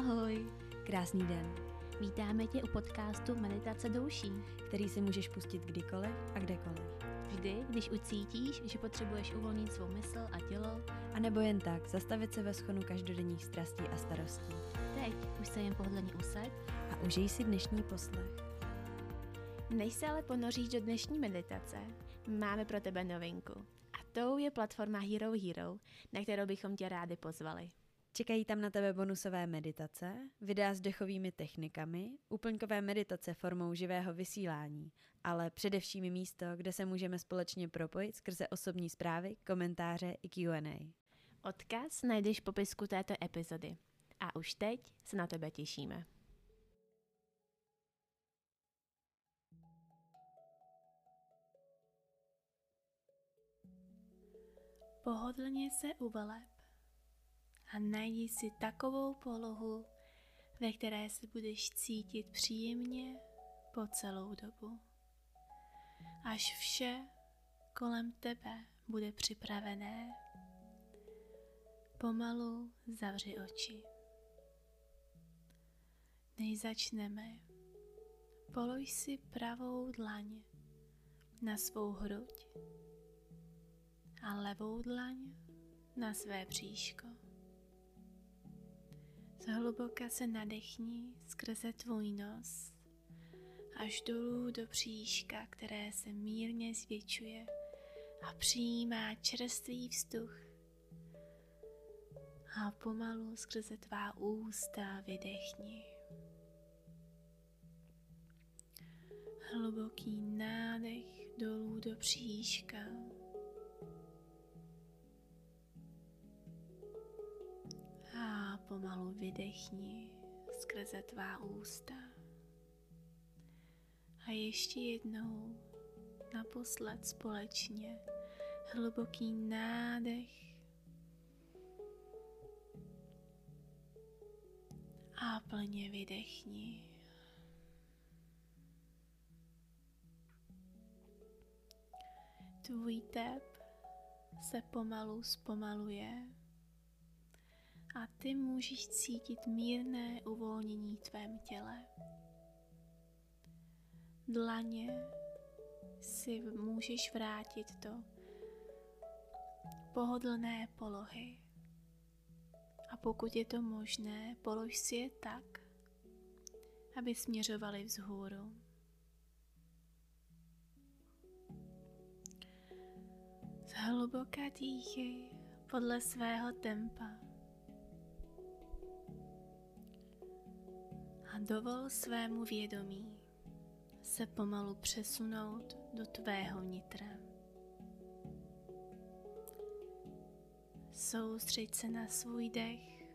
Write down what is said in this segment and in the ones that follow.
Ahoj, Krásný den, vítáme tě u podcastu Meditace douší. který si můžeš pustit kdykoliv a kdekoliv. Vždy, když ucítíš, že potřebuješ uvolnit svou mysl a tělo, A nebo jen tak, zastavit se ve schonu každodenních strastí a starostí. teď už se jen pohodlně usad. A užij si dnešní poslech. Než se ale ponoříš do dnešní meditace, máme pro tebe novinku. A tou je platforma Hero Hero, na kterou bychom tě rádi pozvali. Čekají tam na tebe bonusové meditace, videa s dechovými technikami, úplňkové meditace formou živého vysílání, ale především místo, kde se můžeme společně propojit skrze osobní zprávy, komentáře i Q&A. Odkaz najdeš v popisku této epizody. A už teď se na tebe těšíme. Pohodlně se uveleb a najdi si takovou polohu, ve které se budeš cítit příjemně po celou dobu. Až vše kolem tebe bude připravené, pomalu zavři oči. Než začneme, polož si pravou dlaň na svou hruď a levou dlaň na své bříško. Zhluboka se nadechni skrze tvůj nos až dolů do bříška, které se mírně zvětšuje a přijímá čerstvý vzduch. A pomalu skrze tvá ústa vydechni. Hluboký nádech dolů do bříška. Pomalu vydechni skrze tvá ústa. A ještě jednou, naposled společně, hluboký nádech a plně vydechni. Tvůj tep se pomalu zpomaluje a ty můžeš cítit mírné uvolnění v tvém těle. Dlaně si můžeš vrátit do pohodlné polohy. A pokud je to možné, polož si je tak, aby směřovaly vzhůru. Zhluboka dýchy podle svého tempa. A dovol svému vědomí se pomalu přesunout do tvého nitra. Soustřeď se na svůj dech.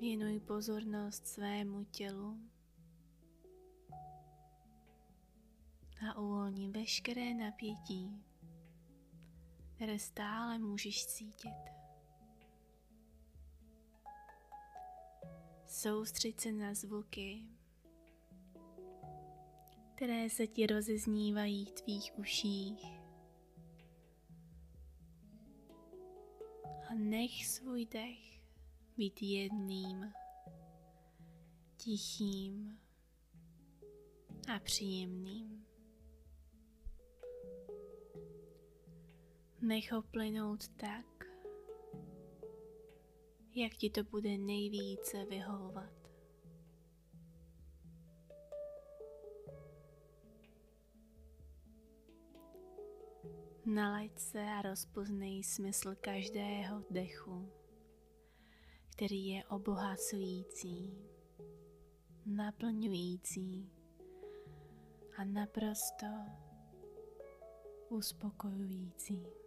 Věnuj pozornost svému tělu a uvolni veškeré napětí, které stále můžeš cítit. Soustřeď se na zvuky, které se ti rozeznívají v tvých uších. A nech svůj dech být jedným, tichým a příjemným. Nech ho plynout tak, jak ti to bude nejvíce vyhovovat. Nalaď se a rozpoznej smysl každého dechu, který je obohacující, naplňující a naprosto uspokojující.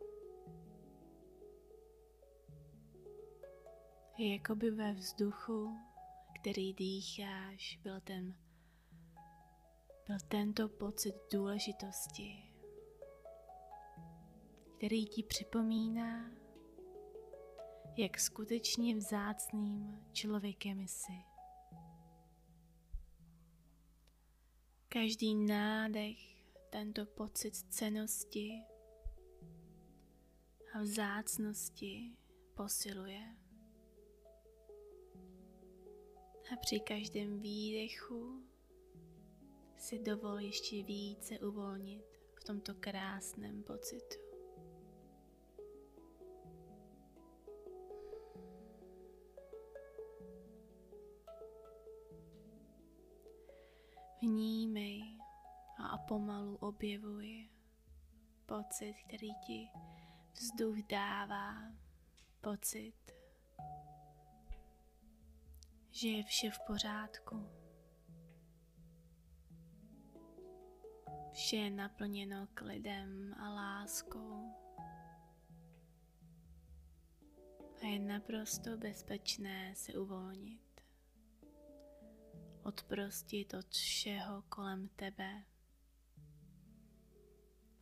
Jako by ve vzduchu, který dýcháš, byl ten byl tento pocit důležitosti, který ti připomíná, jak skutečně vzácným člověkem jsi. Každý nádech, tento pocit cenosti a vzácnosti posiluje. A při každém výdechu si dovol ještě více uvolnit v tomto krásném pocitu. Vnímej a pomalu objevuj pocit, který ti vzduch dává, pocit, že je vše v pořádku. Vše je naplněno klidem a láskou. A je naprosto bezpečné se uvolnit odprostit od všeho kolem tebe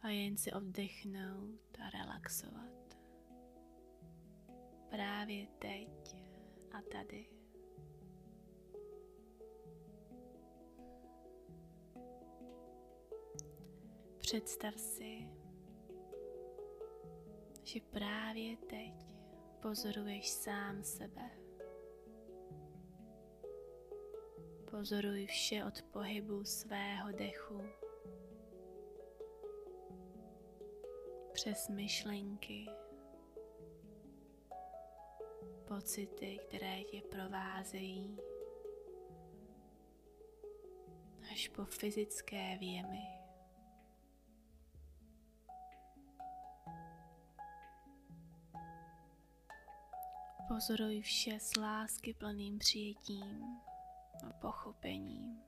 a jen si oddechnout a relaxovat. Právě teď a tady. Představ si, že právě teď pozoruješ sám sebe. Pozoruj vše od pohybu svého dechu. Přes myšlenky, pocity, které tě provázejí, až po fyzické věmy. Pozoruj vše s lásky plným přijetím a pochopením.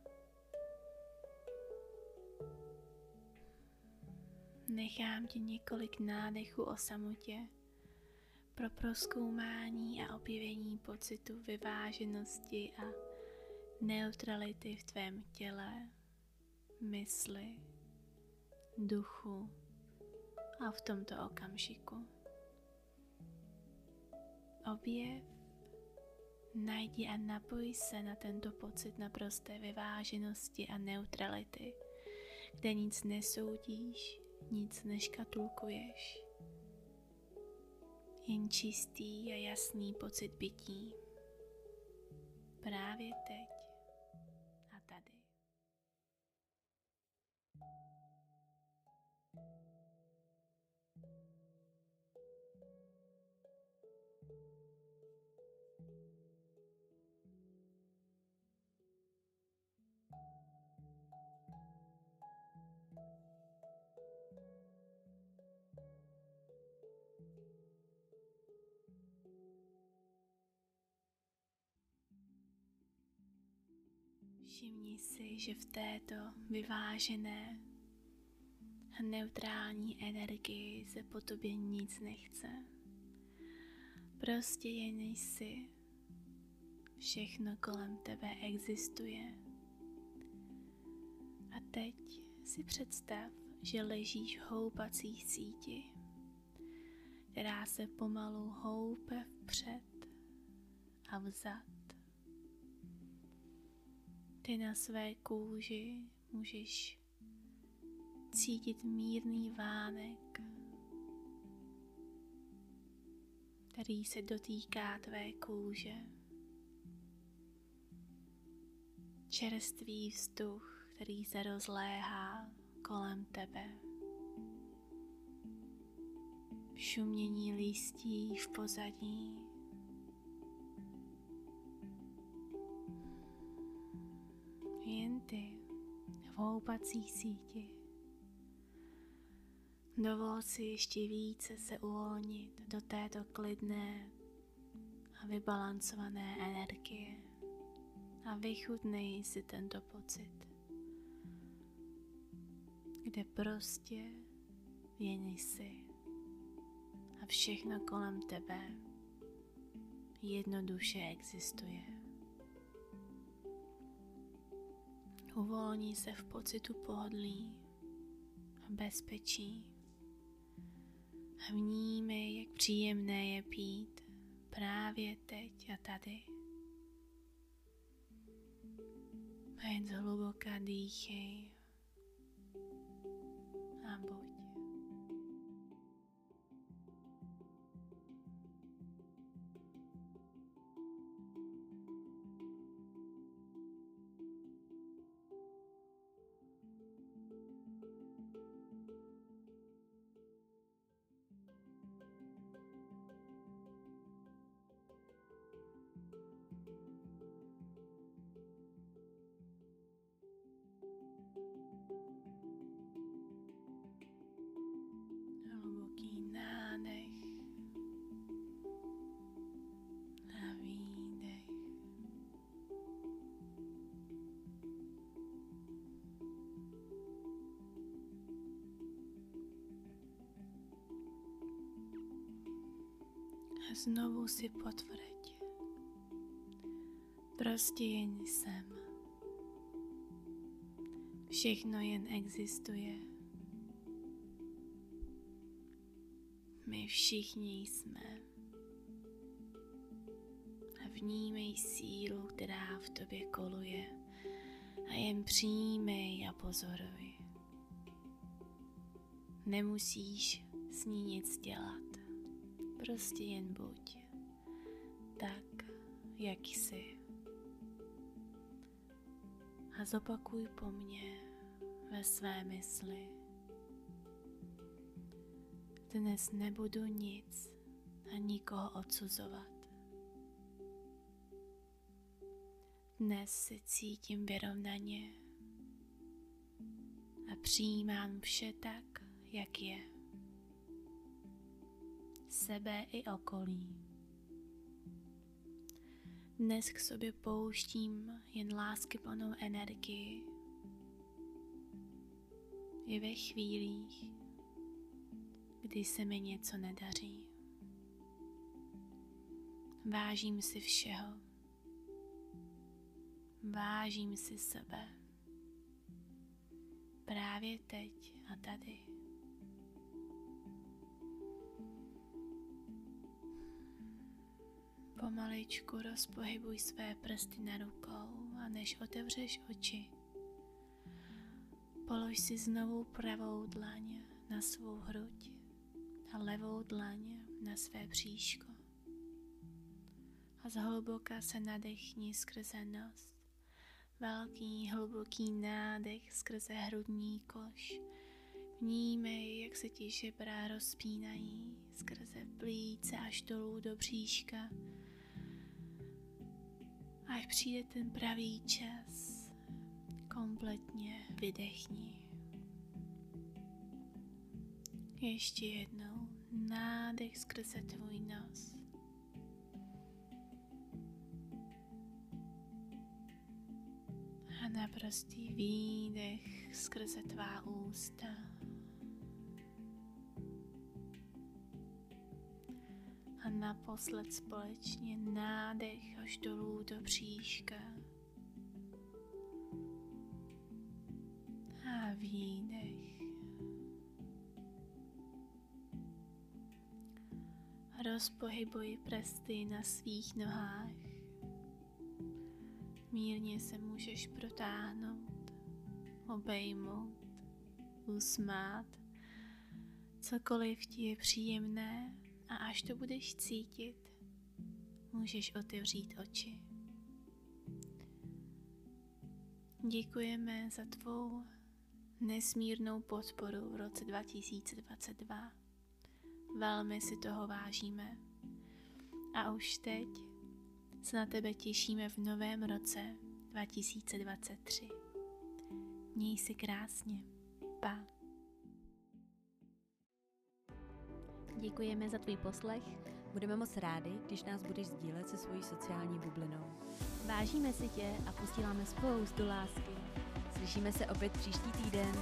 Nechám ti několik nádechů o samotě pro proskoumání a objevení pocitu vyváženosti a neutrality v tvém těle, mysli, duchu a v tomto okamžiku. Objev Najdi a napoj se na tento pocit naprosté vyváženosti a neutrality, kde nic nesoudíš, nic neškatulkuješ. Jen čistý a jasný pocit bytí. Právě teď. Všimni si, že v této vyvážené a neutrální energii se po tobě nic nechce. Prostě jen jsi. Všechno kolem tebe existuje. A teď si představ, že ležíš v houpací síti, která se pomalu houpe vpřed a vzad ty na své kůži můžeš cítit mírný vánek, který se dotýká tvé kůže. Čerstvý vzduch, který se rozléhá kolem tebe. Šumění listí v pozadí. Ty v houpací síti. Dovol si ještě více se uvolnit do této klidné a vybalancované energie a vychutnej si tento pocit, kde prostě jen jsi a všechno kolem tebe jednoduše existuje. Uvolní se v pocitu pohodlí a bezpečí. A vnímej, jak příjemné je pít právě teď a tady. A jen zhluboka dýchej a buď. Znovu si potvrď. Prostě jen jsem. Všechno jen existuje. My všichni jsme. A vnímej sílu, která v tobě koluje. A jen přijmej a pozoruj. Nemusíš s ní nic dělat. Prostě jen buď tak, jak jsi. A zopakuj po mně ve své mysli. Dnes nebudu nic a nikoho odsuzovat. Dnes se cítím vyrovnaně a přijímám vše tak, jak je. Sebe i okolí. Dnes k sobě pouštím jen lásky plnou energii. I ve chvílích, kdy se mi něco nedaří. Vážím si všeho. Vážím si sebe. Právě teď a tady. Pomaličku rozpohybuj své prsty na rukou a než otevřeš oči, polož si znovu pravou dlaň na svou hruď a levou dlaň na své příško. A zhluboka se nadechni skrze nos. Velký hluboký nádech skrze hrudní koš. Vnímej, jak se ti žebra rozpínají skrze plíce až dolů do bříška. Až přijde ten pravý čas, kompletně vydechni. Ještě jednou nádech skrze tvůj nos. A naprostý výdech skrze tvá ústa. Naposled společně nádech až dolů do bříška. A výdech. Rozpohybuj prsty na svých nohách. Mírně se můžeš protáhnout, obejmout, usmát, cokoliv ti je příjemné a až to budeš cítit, můžeš otevřít oči. Děkujeme za tvou nesmírnou podporu v roce 2022. Velmi si toho vážíme. A už teď se na tebe těšíme v novém roce 2023. Měj si krásně. Pa. Děkujeme za tvůj poslech. Budeme moc rádi, když nás budeš sdílet se svojí sociální bublinou. Vážíme si tě a posíláme spoustu lásky. Slyšíme se opět příští týden.